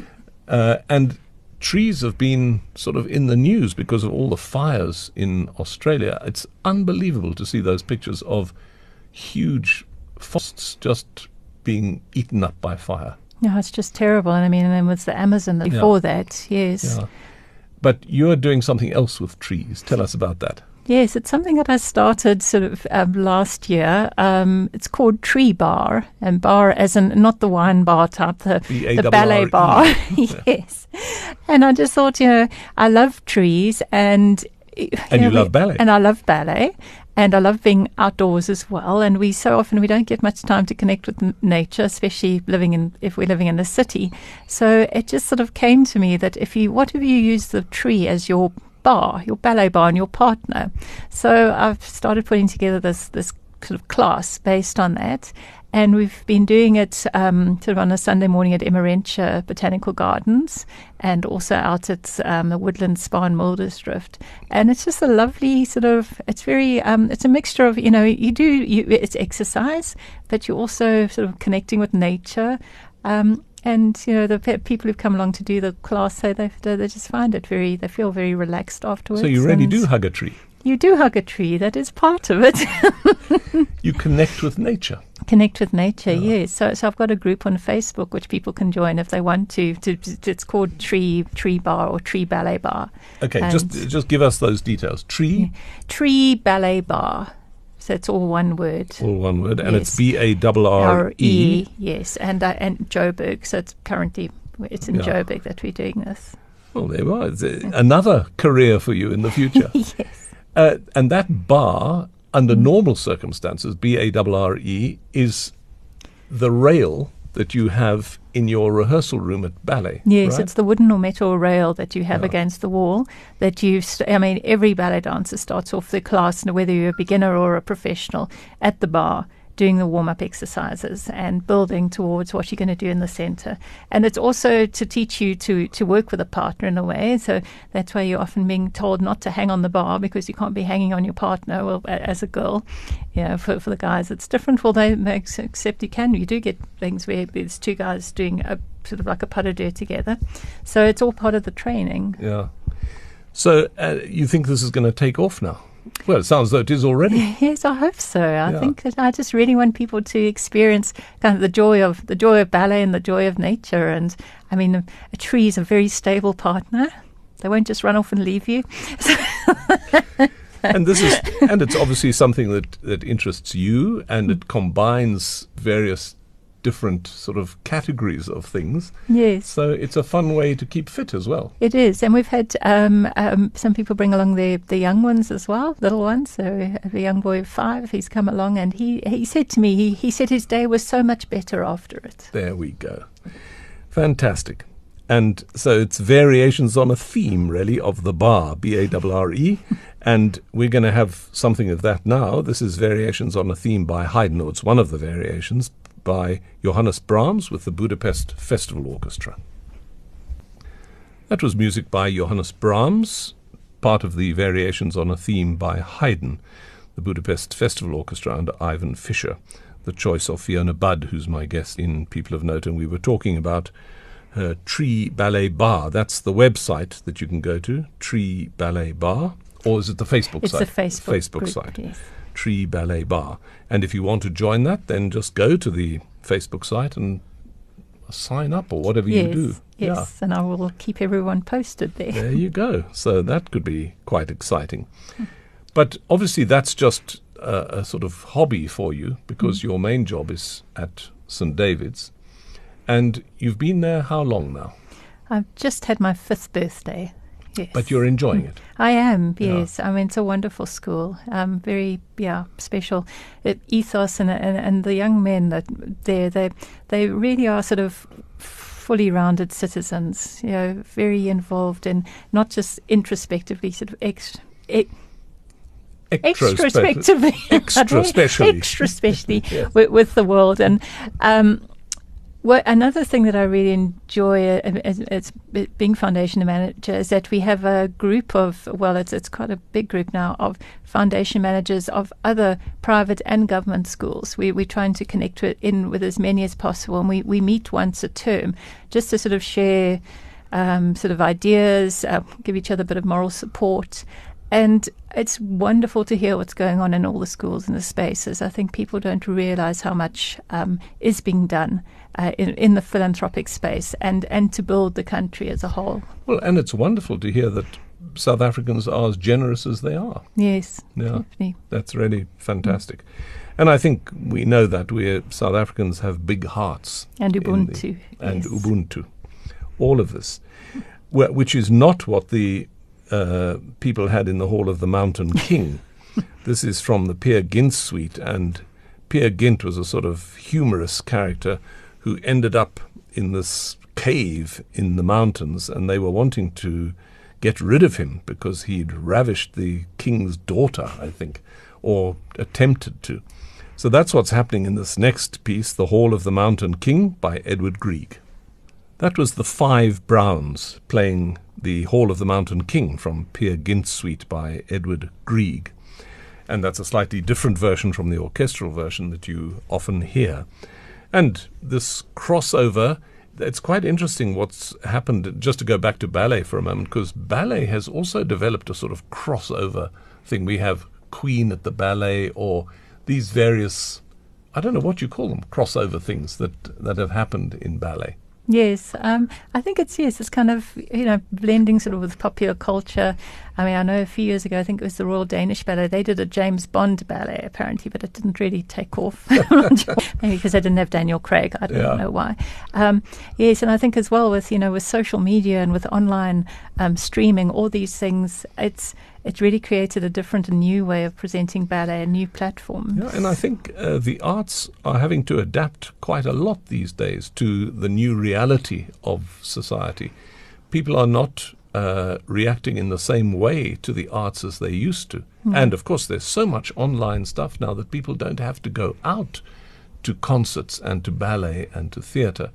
Speaker 2: uh, and trees have been sort of in the news because of all the fires in Australia. It's unbelievable to see those pictures of huge forests just being eaten up by fire.
Speaker 3: No, it's just terrible. And I mean, and then with the Amazon before that, yes.
Speaker 2: Yeah. But you're doing something else with trees. Tell us about that.
Speaker 3: Yes, it's something that I started sort of um, last year. Um, it's called Tree Bar, and bar as in not the wine bar type, the, the ballet bar. yes. And I just thought, you know, I love trees, and
Speaker 2: And you
Speaker 3: know,
Speaker 2: love ballet.
Speaker 3: and I love ballet, and I love being outdoors as well. And we so often we don't get much time to connect with nature, especially living in if we're living in the city. So it just sort of came to me that if you what if you use the tree as your bar, your ballet bar, and your partner. So I've started putting together this this sort of class based on that. And we've been doing it um, sort of on a Sunday morning at Emmarentia Botanical Gardens and also out at um, the Woodland Spa in Muldersdrift. And it's just a lovely sort of, it's very, um, it's a mixture of, you know, you do, you, it's exercise, but you're also sort of connecting with nature. Um, and you know the pe- people who've come along to do the class say they they just find it very they feel very relaxed afterwards.
Speaker 2: So you really do hug a tree.
Speaker 3: You do hug a tree. That is part of it.
Speaker 2: You connect with nature.
Speaker 3: Connect with nature. Yes. So so I've got a group on Facebook which people can join if they want to. to, to it's called Tree Tree Bar or Tree Ballet Bar.
Speaker 2: Okay,
Speaker 3: And-
Speaker 2: just just give us those details. Tree,
Speaker 3: Tree Ballet Bar. So it's all one word.
Speaker 2: all one word, and it's
Speaker 3: Yes.
Speaker 2: B A R R E.
Speaker 3: Yes, and uh, and Joburg. So it's currently it's in
Speaker 2: Yeah.
Speaker 3: Joburg that we're doing this.
Speaker 2: Well, there you are. It's a, another career for you in the future.
Speaker 3: yes.
Speaker 2: Uh, and that bar, under
Speaker 3: Mm.
Speaker 2: normal circumstances, B A R R E, is the rail that you have in your rehearsal room at ballet.
Speaker 3: Yes,
Speaker 2: right?
Speaker 3: it's the wooden or metal rail that you have
Speaker 2: Yeah.
Speaker 3: against the wall. That you, st- I mean, every ballet dancer starts off the class, whether you're a beginner or a professional, at the bar doing the warm up exercises and building towards what you're going to do in the center. And it's also to teach you to, to work with a partner in a way. So that's why you're often being told not to hang on the bar because you can't be hanging on your partner well, as a girl. Know, for, for the guys, it's different. Well, they, they ex- except you can. You do get things where there's two guys doing a sort of like a de deux together. So it's all part of the training.
Speaker 2: Yeah. So uh, you think this is going to take off now? Well, it sounds though it is already.
Speaker 3: Yes, I hope so. I
Speaker 2: Yeah.
Speaker 3: think that I just really want people to experience kind of the joy of the joy of ballet and the joy of nature. And I mean, a, a tree is a very stable partner. They won't just run off and leave you.
Speaker 2: and this is and it's obviously something that that interests you and it mm. combines various different sort of categories of things.
Speaker 3: Yes.
Speaker 2: So it's a fun way to keep fit as well.
Speaker 3: It is, and we've had um, um, some people bring along their the young ones as well, little ones. So a young boy of five, he's come along, and he, he said to me, he, he said his day was so much better after it.
Speaker 2: There we go. Fantastic. And so it's variations on a theme, really, of the bar, B A R R E. And we're going to have something of that now. This is Variations on a Theme by Haydn, or it's one of the variations by Johannes Brahms with the Budapest Festival Orchestra. That was music by Johannes Brahms, part of the Variations on a Theme by Haydn, the Budapest Festival Orchestra under Ivan Fischer, the choice of Fiona Budd, who's my guest in People of Note, and we were talking about her Tree Ballet Bar. That's the website that you can go to, Tree Ballet Bar, or is it the Facebook
Speaker 3: It's
Speaker 2: site?
Speaker 3: a Facebook
Speaker 2: Facebook
Speaker 3: group,
Speaker 2: site.
Speaker 3: yes.
Speaker 2: Tree Ballet Bar. And if you want to join that, then just go to the Facebook site and sign up or whatever
Speaker 3: yes,
Speaker 2: you do.
Speaker 3: yes, and I will keep everyone posted there.
Speaker 2: There you go. So that could be quite exciting. Hmm. But obviously, that's just a, a sort of hobby for you because hmm. your main job is at St. David's. And you've been there how long now?
Speaker 3: I've just had my fifth birthday. Yes.
Speaker 2: But you're enjoying it.
Speaker 3: I am,
Speaker 2: Yeah.
Speaker 3: yes. I mean, it's a wonderful school. Um, very, yeah, special it, ethos, and, and and the young men that there, they they really are sort of fully rounded citizens. You know, very involved in not just introspectively, sort of ex. e-
Speaker 2: Extra
Speaker 3: extra
Speaker 2: extra specially.
Speaker 3: extra specially
Speaker 2: Yes.
Speaker 3: with, with the world. And um, what another thing that I really enjoy uh, as, as be- being foundation manager is that we have a group of well, it's it's quite a big group now of foundation managers of other private and government schools. We we're trying to connect with, in with as many as possible, and we we meet once a term just to sort of share. Um, sort of ideas, uh, give each other a bit of moral support, and it's wonderful to hear what's going on in all the schools and the spaces. I think people don't realize how much um, is being done uh, in, in the philanthropic space and, and to build the country as a whole.
Speaker 2: Well, and it's wonderful to hear that South Africans are as generous as they are.
Speaker 3: Yes,
Speaker 2: Yeah.
Speaker 3: definitely.
Speaker 2: That's really fantastic. And I think we know that we South Africans have big hearts.
Speaker 3: And
Speaker 2: in the-
Speaker 3: Ubuntu.
Speaker 2: and
Speaker 3: yes.
Speaker 2: Ubuntu. All of this, wh- which is not what the uh, people had in the Hall of the Mountain King. this is from the Peer Gynt suite, and Peer Gynt was a sort of humorous character who ended up in this cave in the mountains, and they were wanting to get rid of him because he'd ravished the king's daughter, I think, or attempted to. So that's what's happening in this next piece, The Hall of the Mountain King by Edward Grieg. That was the Five Browns playing The Hall of the Mountain King from Peer Gynt's Suite by Edward Grieg. And that's a slightly different version from the orchestral version that you often hear. And this crossover, it's quite interesting what's happened. Just to go back to ballet for a moment, because ballet has also developed a sort of crossover thing. We have Queen at the ballet, or these various, I don't know what you call them, crossover things that, that have happened in ballet.
Speaker 3: Yes, um, I think it's yes, it's kind of you know blending sort of with popular culture. I mean, I know a few years ago, I think it was the Royal Danish Ballet. They did a James Bond ballet apparently, but it didn't really take off. Maybe because they didn't have Daniel Craig. I don't
Speaker 2: Yeah.
Speaker 3: know why. Um, yes, and I think as well with you know with social media and with online um, streaming, all these things, it's it really created a different and new way of presenting ballet, a new platform.
Speaker 2: Yeah, and I think uh, the arts are having to adapt quite a lot these days to the new reality of society. People are not uh, reacting in the same way to the arts as they used to.
Speaker 3: Hmm.
Speaker 2: And of course, there's so much online stuff now that people don't have to go out to concerts and to ballet and to theatre.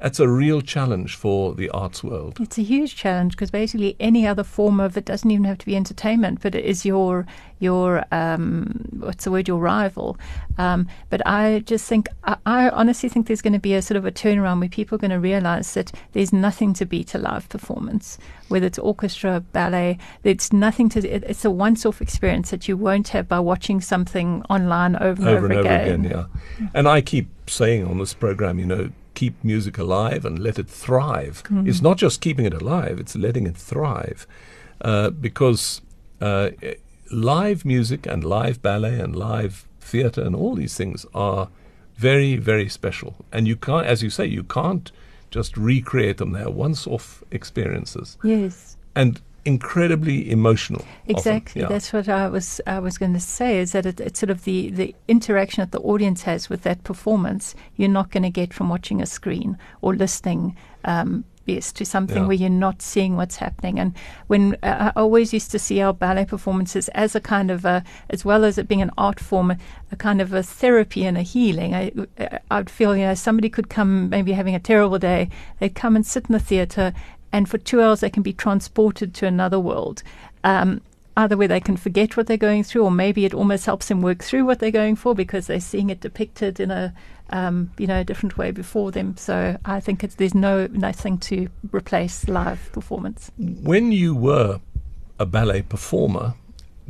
Speaker 2: That's a real challenge for the arts world.
Speaker 3: It's a huge challenge because basically any other form of it doesn't even have to be entertainment, but it is your your um, what's the word your rival. Um, but I just think I, I honestly think there's going to be a sort of a turnaround where people are going to realise that there's nothing to beat a live performance, whether it's orchestra, ballet. It's nothing to. It, it's a once-off experience that you won't have by watching something online over and
Speaker 2: over,
Speaker 3: over,
Speaker 2: and over
Speaker 3: again.
Speaker 2: again. Yeah, and I keep saying on this program, you know, keep music alive and let it thrive. It's not just keeping it alive; it's letting it thrive, uh, because uh, live music and live ballet and live theatre and all these things are very, very special. And you can't, as you say, you can't just recreate them. They're once-off experiences
Speaker 3: Yes.
Speaker 2: and incredibly emotional.
Speaker 3: Exactly.
Speaker 2: Yeah.
Speaker 3: That's what I was I was going to say is that it, it's sort of the, the interaction that the audience has with that performance you're not going to get from watching a screen or listening um, yes to something
Speaker 2: Yeah.
Speaker 3: where you're not seeing what's happening and when uh, I always used to see our ballet performances as a kind of a as well as it being an art form a kind of a therapy and a healing I I'd feel you know somebody could come maybe having a terrible day they'd come and sit in the theater and for two hours they can be transported to another world. Um, either where they can forget what they're going through, or maybe it almost helps them work through what they're going for because they're seeing it depicted in a um, you know a different way before them. So I think it's, there's no nothing to replace live performance.
Speaker 2: when you were a ballet performer,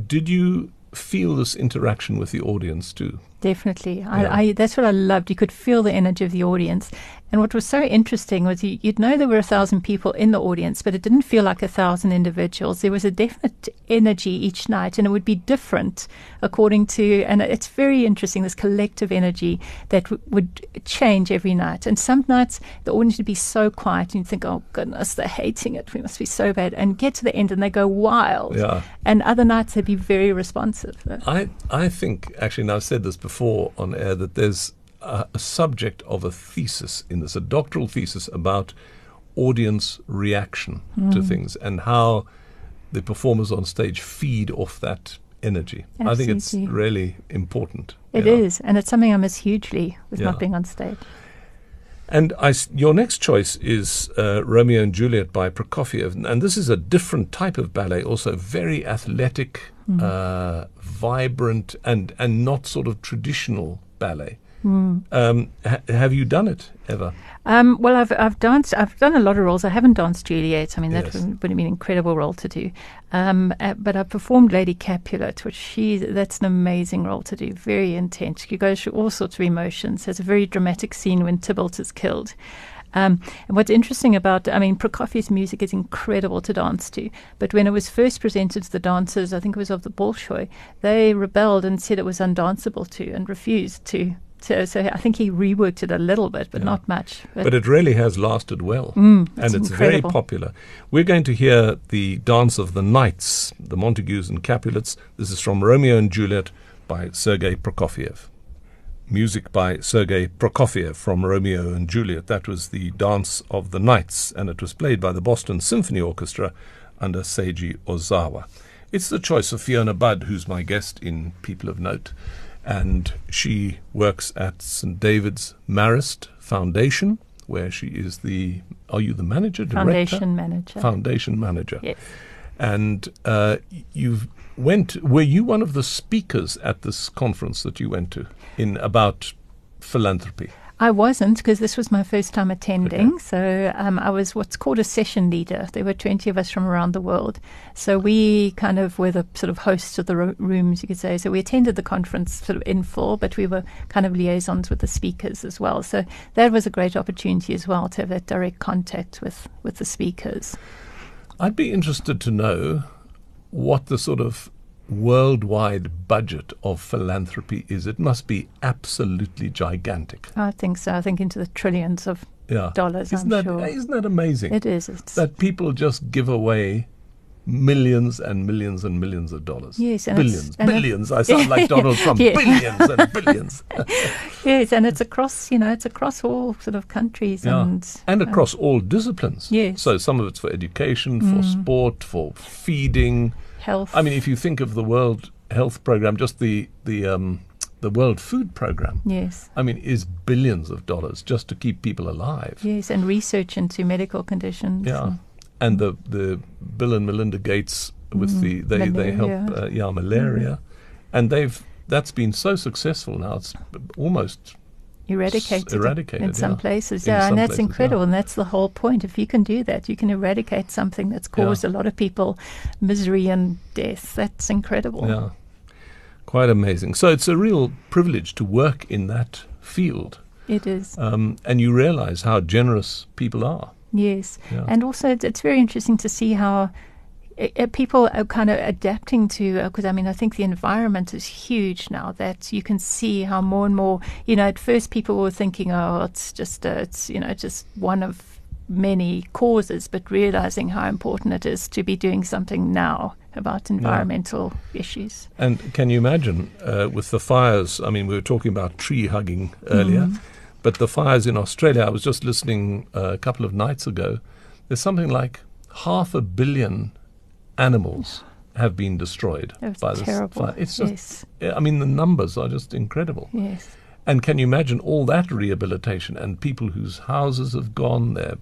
Speaker 2: did you feel this interaction with the audience too?
Speaker 3: Definitely,
Speaker 2: Yeah.
Speaker 3: I, I, that's what I loved. You could feel the energy of the audience, and what was so interesting was you, you'd know there were a thousand people in the audience, but it didn't feel like a thousand individuals. There was a definite energy each night, and it would be different according to. And it's very interesting this collective energy that w- would change every night. And some nights the audience would be so quiet, and you'd think, "Oh goodness, they're hating it. We must be so bad." And get to the end, and they go wild.
Speaker 2: Yeah.
Speaker 3: And other nights they'd be very responsive.
Speaker 2: I, I think, actually, and I've said this before on air, that there's a, a subject of a thesis in this, a doctoral thesis about audience reaction to things and how the performers on stage feed off that energy. I think it's really important.
Speaker 3: It is, and it's something I miss hugely with
Speaker 2: Yeah.
Speaker 3: not being on stage.
Speaker 2: And I your next choice is uh, Romeo and Juliet by Prokofiev, and this is a different type of ballet, also very athletic,
Speaker 3: Hmm.
Speaker 2: uh, vibrant, and and not sort of traditional ballet.
Speaker 3: Hmm.
Speaker 2: Um, ha- have you done it ever?
Speaker 3: Um, well, I've I've danced. I've done a lot of roles. I haven't danced Juliet. I mean, that
Speaker 2: Yes.
Speaker 3: would, would have been an incredible role to do. Um, uh, but I performed Lady Capulet, which she that's an amazing role to do. Very intense. You go through all sorts of emotions. There's a very dramatic scene when Tybalt is killed. Um, and what's interesting about, I mean, Prokofiev's music is incredible to dance to. But when it was first presented to the dancers, I think it was of the Bolshoi, they rebelled and said it was undanceable to and refused to. So, so I think he reworked it a little bit, but
Speaker 2: Yeah.
Speaker 3: not much.
Speaker 2: But it really has lasted well,
Speaker 3: Mm,
Speaker 2: and
Speaker 3: it's
Speaker 2: it's very popular. We're going to hear the dance of the knights, the Montagues and Capulets. This is from Romeo and Juliet by Sergei Prokofiev. Music by Sergei Prokofiev from Romeo and Juliet. That was the dance of the knights, and it was played by the Boston Symphony Orchestra under Seiji Ozawa. It's the choice of Fiona Budd, who's my guest in People of Note, and she works at St. David's Marist Foundation, where she is the. Are you the manager, director?
Speaker 3: Foundation manager.
Speaker 2: Foundation manager.
Speaker 3: Yes.
Speaker 2: And uh, you went. Were you one of the speakers at this conference that you went to in about philanthropy?
Speaker 3: I wasn't because this was my first time attending. So um, I was what's called a session leader. There were 20 of us from around the world. So we kind of were the sort of hosts of the ro- rooms, you could say. So we attended the conference sort of in full, but we were kind of liaisons with the speakers as well. So that was a great opportunity as well to have that direct contact with, with the speakers.
Speaker 2: I'd be interested to know what the sort of worldwide budget of philanthropy is. It must be absolutely gigantic.
Speaker 3: I think so. I think into the trillions of
Speaker 2: Yeah.
Speaker 3: dollars,
Speaker 2: Isn't
Speaker 3: I'm
Speaker 2: that
Speaker 3: sure.
Speaker 2: isn't that amazing?
Speaker 3: It is. It's,
Speaker 2: that people just give away millions and millions and millions of dollars.
Speaker 3: Yes, and
Speaker 2: billions, billions. I sound like Donald Trump.
Speaker 3: Yeah.
Speaker 2: Billions and billions.
Speaker 3: Yes, and it's across, you know, it's across all sort of countries
Speaker 2: Yeah.
Speaker 3: and
Speaker 2: and
Speaker 3: uh,
Speaker 2: across all disciplines.
Speaker 3: Yes. Mm.
Speaker 2: So some of it's for education, for sport, for feeding.
Speaker 3: Health.
Speaker 2: I mean, if you think of the World Health Program, just the the um, the World Food Program,
Speaker 3: yes,
Speaker 2: I mean, is billions of dollars just to keep people alive.
Speaker 3: yes, and research into medical conditions.
Speaker 2: Yeah, and the the Bill and Melinda Gates with the they they help
Speaker 3: Mm, malaria.
Speaker 2: uh, yeah malaria, and they've that's been so successful now. It's almost
Speaker 3: eradicated,
Speaker 2: eradicated,
Speaker 3: in some
Speaker 2: yeah.
Speaker 3: places. Yeah,
Speaker 2: some
Speaker 3: and that's
Speaker 2: places, yeah.
Speaker 3: incredible, and that's the whole point. If you can do that, you can eradicate something that's
Speaker 2: Yeah.
Speaker 3: caused a lot of people misery and death. That's incredible.
Speaker 2: yeah, quite amazing. So it's a real privilege to work in that field,
Speaker 3: It is.
Speaker 2: um, and you realize how generous people are.
Speaker 3: Yes,
Speaker 2: Yeah.
Speaker 3: and also it's, very interesting to see how people are kind of adapting to. Because I mean, I think the environment is huge now. That you can see how more and more. You know, at first people were thinking, "Oh, it's just uh, it's you know just one of many causes," but realizing how important it is to be doing something now about environmental issues.
Speaker 2: And can you imagine uh, with the fires? I mean, we were talking about tree hugging earlier,
Speaker 3: Mm-hmm.
Speaker 2: but the fires in Australia. I was just listening uh, a couple of nights ago. There's something like half a billion animals have been destroyed
Speaker 3: That's
Speaker 2: by this
Speaker 3: terrible.
Speaker 2: fire. It's just,
Speaker 3: yes.
Speaker 2: I mean, the numbers are just incredible.
Speaker 3: yes,
Speaker 2: And can you imagine all that rehabilitation and people whose houses have gone? there?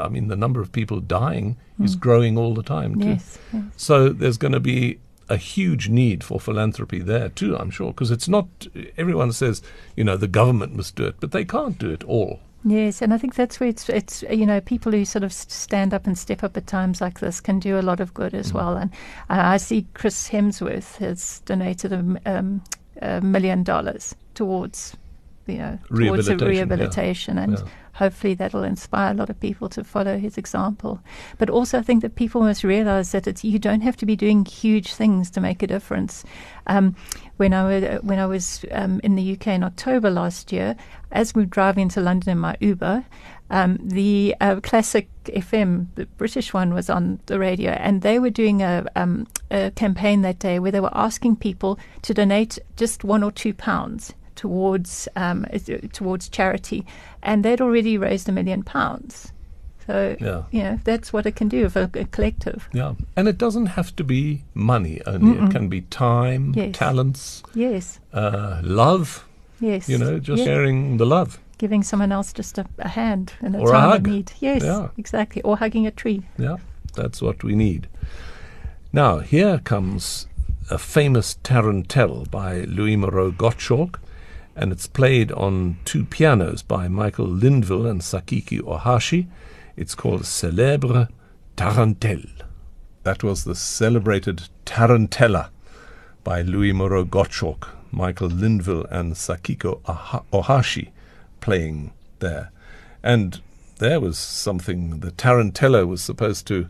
Speaker 2: I mean, the number of people dying is growing all the time too.
Speaker 3: Mm. yes, yes.
Speaker 2: So there's going to be a huge need for philanthropy there too, I'm sure, because it's not. Everyone says, you know, the government must do it, but they can't do it all.
Speaker 3: Yes, and I think that's where it's it's you know people who sort of stand up and step up at times like this can do a lot of good
Speaker 2: Mm.
Speaker 3: as well. And I see Chris Hemsworth has donated a, um, a million dollars towards you know towards the
Speaker 2: Rehabilitation, yeah.
Speaker 3: and
Speaker 2: Yeah.
Speaker 3: Hopefully that'll inspire a lot of people to follow his example. But also, I think that people must realize that it's, you don't have to be doing huge things to make a difference. Um, when I was, when I was um, in the UK in October last year, as we were driving into London in my Uber, um, the uh, classic FM, the British one, was on the radio, and they were doing a, um, a campaign that day where they were asking people to donate just one or two pounds towards um, towards charity, and they'd already raised a million pounds. So
Speaker 2: Yeah.
Speaker 3: you know that's what it can do for a collective.
Speaker 2: Yeah, and it doesn't have to be money only. It can be time,
Speaker 3: Yes.
Speaker 2: talents,
Speaker 3: Yes,
Speaker 2: uh, love.
Speaker 3: yes.
Speaker 2: You know, just sharing the love.
Speaker 3: giving someone else just a, a hand in a
Speaker 2: Or a
Speaker 3: time
Speaker 2: hug.
Speaker 3: of need. Yes,
Speaker 2: Yeah.
Speaker 3: exactly. Or hugging a tree.
Speaker 2: Yeah, that's what we need. Now, here comes a famous tarantelle by Louis Moreau Gottschalk, and it's played on two pianos by Michael Linville and Sakiko Ohashi. It's called Célèbre Tarantelle. That was the celebrated Tarantella by Louis Moreau Gottschalk, Michael Linville, and Sakiko Ohashi playing there. And there was something, the Tarantella was supposed to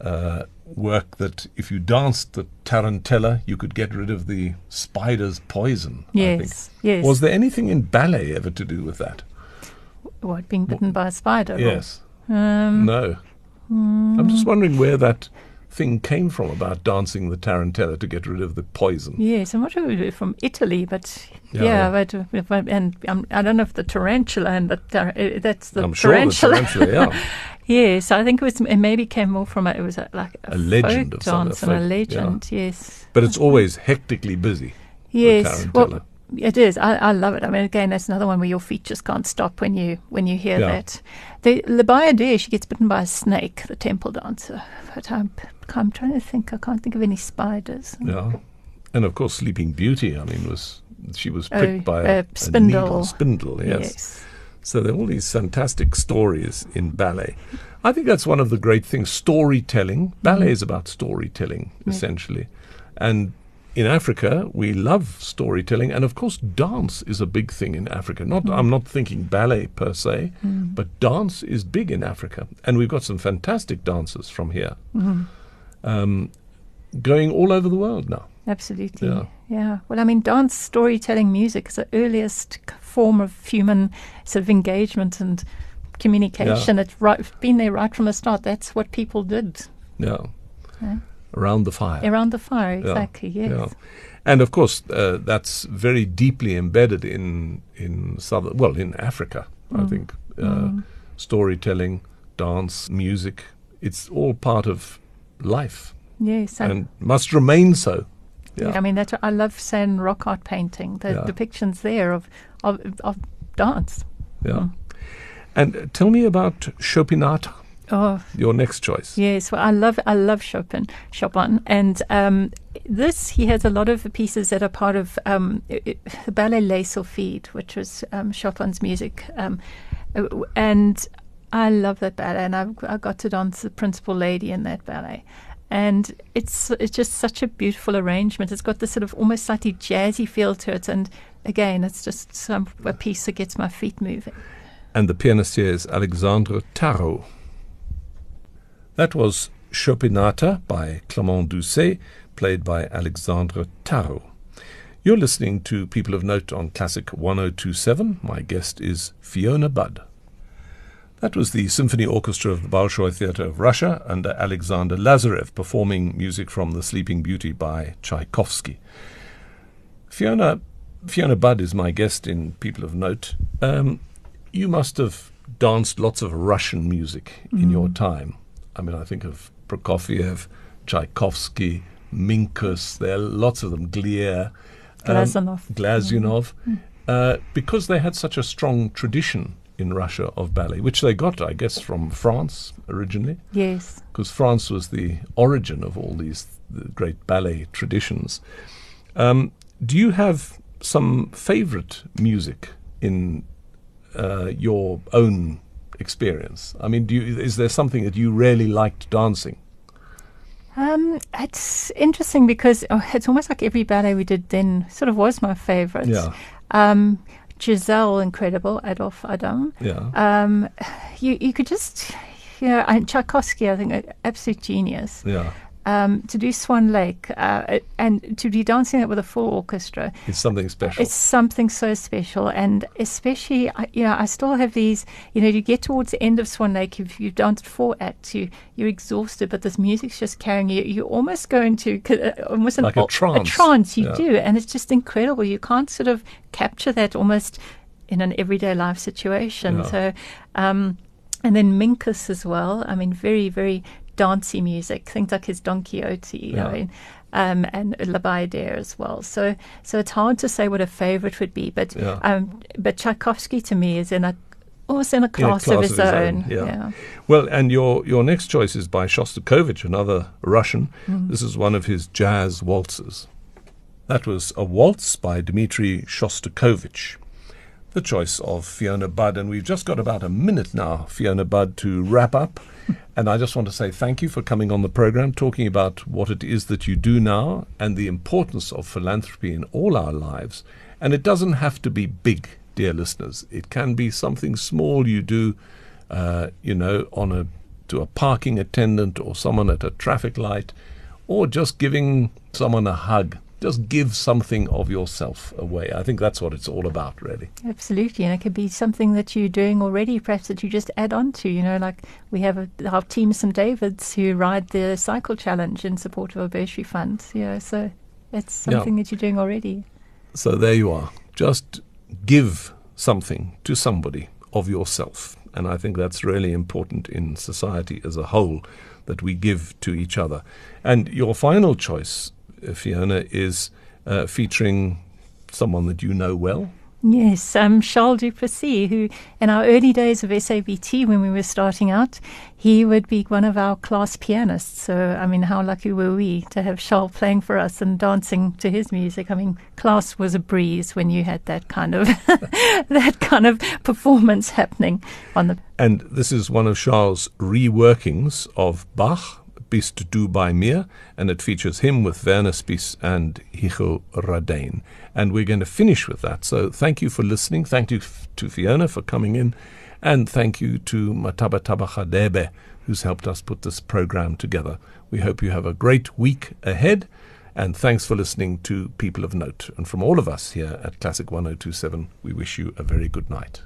Speaker 2: uh, work that if you danced the Tarantella, you could get rid of the spider's poison. I think.
Speaker 3: Yes, yes.
Speaker 2: Was there anything in ballet ever to do with that?
Speaker 3: what being bitten by a spider?
Speaker 2: Yes.
Speaker 3: Um,
Speaker 2: No. I'm just wondering where that thing came from about dancing the Tarantella to get rid of the poison.
Speaker 3: Yes, I'm not sure from Italy, but
Speaker 2: Yeah,
Speaker 3: yeah,
Speaker 2: yeah.
Speaker 3: but and um, I don't know if the tarantula and the tar- uh, that's the
Speaker 2: I'm sure the
Speaker 3: tarantula.
Speaker 2: tarantula, yeah.
Speaker 3: yes, I think it was. It maybe came more from a, it was a, like a,
Speaker 2: A legend of
Speaker 3: dance and a
Speaker 2: folk- yeah.
Speaker 3: legend. Yes,
Speaker 2: But it's always hectically busy.
Speaker 3: yes.
Speaker 2: tarantella.
Speaker 3: Well, it is. I, I love it. I mean, again, that's another one where your feet just can't stop when you when you hear
Speaker 2: Yeah.
Speaker 3: that. La Bayadere, she gets bitten by a snake, the temple dancer. But I'm I'm trying to think. I can't think of any spiders.
Speaker 2: Yeah. And of course, Sleeping Beauty, I mean, was she was
Speaker 3: Oh,
Speaker 2: pricked by a,
Speaker 3: uh,
Speaker 2: a
Speaker 3: spindle.
Speaker 2: needle, spindle, yes.
Speaker 3: yes.
Speaker 2: So there are all these fantastic stories in ballet. I think that's one of the great things. Storytelling. Ballet is about storytelling, essentially. And in Africa, we love storytelling, and of course, dance is a big thing in Africa. Not, mm. I'm not thinking ballet per se, mm. but dance is big in Africa, and we've got some fantastic dancers from here, mm-hmm. um, going all over the world now.
Speaker 3: Absolutely.
Speaker 2: Yeah.
Speaker 3: Yeah. Well, I mean, dance, storytelling, music is the earliest form of human sort of engagement and communication. It's right, been there right from the start. That's what people did.
Speaker 2: Yeah.
Speaker 3: Yeah.
Speaker 2: Around the fire.
Speaker 3: Around the fire,
Speaker 2: Yeah,
Speaker 3: exactly. Yes.
Speaker 2: yeah. And of course, uh, that's very deeply embedded in in southern, well, in Africa. I
Speaker 3: Mm.
Speaker 2: think uh, storytelling, dance, music. It's all part of life
Speaker 3: Yes. And,
Speaker 2: and must remain so. Yeah.
Speaker 3: I mean, that's I love saying rock art painting. The
Speaker 2: Yeah.
Speaker 3: depictions there of of, of dance.
Speaker 2: yeah. And uh, tell me about Chopinata,
Speaker 3: Oh,
Speaker 2: your next choice.
Speaker 3: Yes, well, I love I love Chopin, Chopin, and um, this he has a lot of pieces that are part of um, i- i- the ballet Les Sylphides, which was um, Chopin's music, um, uh, and I love that ballet, and I've, I got to dance the principal lady in that ballet. And it's it's just such a beautiful arrangement. It's got this sort of almost slightly jazzy feel to it, and again, it's just some a piece that gets my feet moving.
Speaker 2: and the pianist here is Alexandre Tharaud. That was Chopinata by Clement Doucet, played by Alexandre Tharaud. You're listening to People of Note on Classic 1027. My guest is Fiona Budd. That was the Symphony Orchestra of the Bolshoi Theatre of Russia under Alexander Lazarev performing music from The Sleeping Beauty by Tchaikovsky. Fiona Fiona Budd is my guest in People of Note. Um, you must have danced lots of Russian music in your time. I mean, I think of Prokofiev, Tchaikovsky, Minkus. There are lots of them. Glier, um,
Speaker 3: Glazunov.
Speaker 2: Glazunov, uh, because they had such a strong tradition in Russia of ballet, which they got, I guess, from France originally
Speaker 3: Yes.
Speaker 2: because France was the origin of all these the great ballet traditions. Um, do you have some favorite music in uh, your own experience? I mean, do you, is there something that you really liked dancing?
Speaker 3: Um, it's interesting because oh, it's almost like every ballet we did then sort of was my favorite.
Speaker 2: Yeah.
Speaker 3: Um, Giselle, incredible, Adolphe Adam.
Speaker 2: Yeah.
Speaker 3: Um, you you could just, you know, and Tchaikovsky, I think, a absolute genius.
Speaker 2: yeah.
Speaker 3: Um, to do Swan Lake uh, and to be dancing it with a full orchestra,
Speaker 2: It's something special.
Speaker 3: it's something so special, and especially, I- you know, I still have these. You know, you get towards the end of Swan Lake, if you've danced four acts, you you're exhausted, but this music's just carrying you. You almost go into uh, almost an
Speaker 2: Like a
Speaker 3: al-
Speaker 2: trance.
Speaker 3: A trance, you
Speaker 2: Yeah.
Speaker 3: do, and it's just incredible. You can't sort of capture that almost in an everyday life situation.
Speaker 2: Yeah.
Speaker 3: So, um, and then Minkus as well. I mean, very very dancey music. Things like his Don Quixote.
Speaker 2: Yeah.
Speaker 3: I mean, um, and La Bayadere as well. So, so it's hard to say what a favorite would be, but
Speaker 2: Yeah.
Speaker 3: um, but Tchaikovsky to me is in a almost in a
Speaker 2: In a
Speaker 3: class, of his, own.
Speaker 2: yeah. Well, and your your next choice is by Shostakovich, another Russian.
Speaker 3: Mm-hmm.
Speaker 2: This is one of his jazz waltzes. That was a waltz by Dmitri Shostakovich. The choice of Fiona Budd, and we've just got about a minute now, Fiona Budd, to wrap up. And I just want to say thank you for coming on the program, talking about what it is that you do now and the importance of philanthropy in all our lives. And it doesn't have to be big, dear listeners. It can be something small you do, uh, you know, on a to a parking attendant or someone at a traffic light, or just giving someone a hug. Just give something of yourself away. I think that's what it's all about, really.
Speaker 3: Absolutely, and it could be something that you're doing already, perhaps that you just add on to. You know, like we have a, our team St Davids who ride the cycle challenge in support of a bursary fund. You know, so it's
Speaker 2: Yeah.
Speaker 3: something that you're doing already.
Speaker 2: So there you are. Just give something to somebody of yourself. And I think that's really important in society as a whole that we give to each other. And your final choice, Fiona, is uh, featuring someone that you know well.
Speaker 3: Yes, um, Charles du Plessis, who in our early days of SABT, when we were starting out, he would be one of our class pianists. So, I mean, how lucky were we to have Charles playing for us and dancing to his music? I mean, class was a breeze when you had that kind of that kind of performance happening on the.
Speaker 2: And this is one of Charles' reworkings of Bach, Bist du bei mir, and it features him with Werner Spies and Hugo Radyn. And we're going to finish with that. So thank you for listening. Thank you f- to Fiona for coming in. And thank you to Mataba Tabachadebe, who's helped us put this program together. We hope you have a great week ahead. And thanks for listening to People of Note. And from all of us here at Classic 1027, we wish you a very good night.